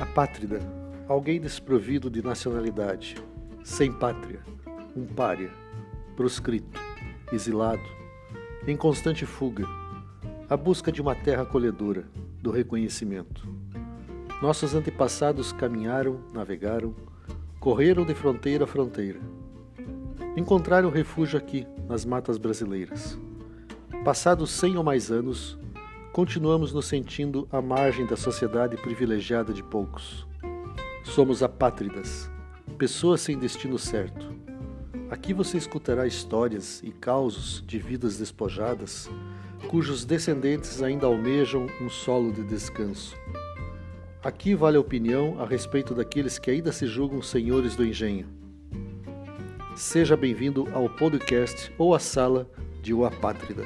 Apátrida, alguém desprovido de nacionalidade, sem pátria, um pária, proscrito, exilado, em constante fuga, à busca de uma terra acolhedora, do reconhecimento. Nossos antepassados caminharam, navegaram, correram de fronteira a fronteira. Encontraram refúgio aqui, nas matas brasileiras. Passados cem ou mais anos, continuamos nos sentindo à margem da sociedade privilegiada de poucos. Somos apátridas, pessoas sem destino certo. Aqui você escutará histórias e causos de vidas despojadas, cujos descendentes ainda almejam um solo de descanso. Aqui vale a opinião a respeito daqueles que ainda se julgam senhores do engenho. Seja bem-vindo ao podcast ou à sala de O Apátrida.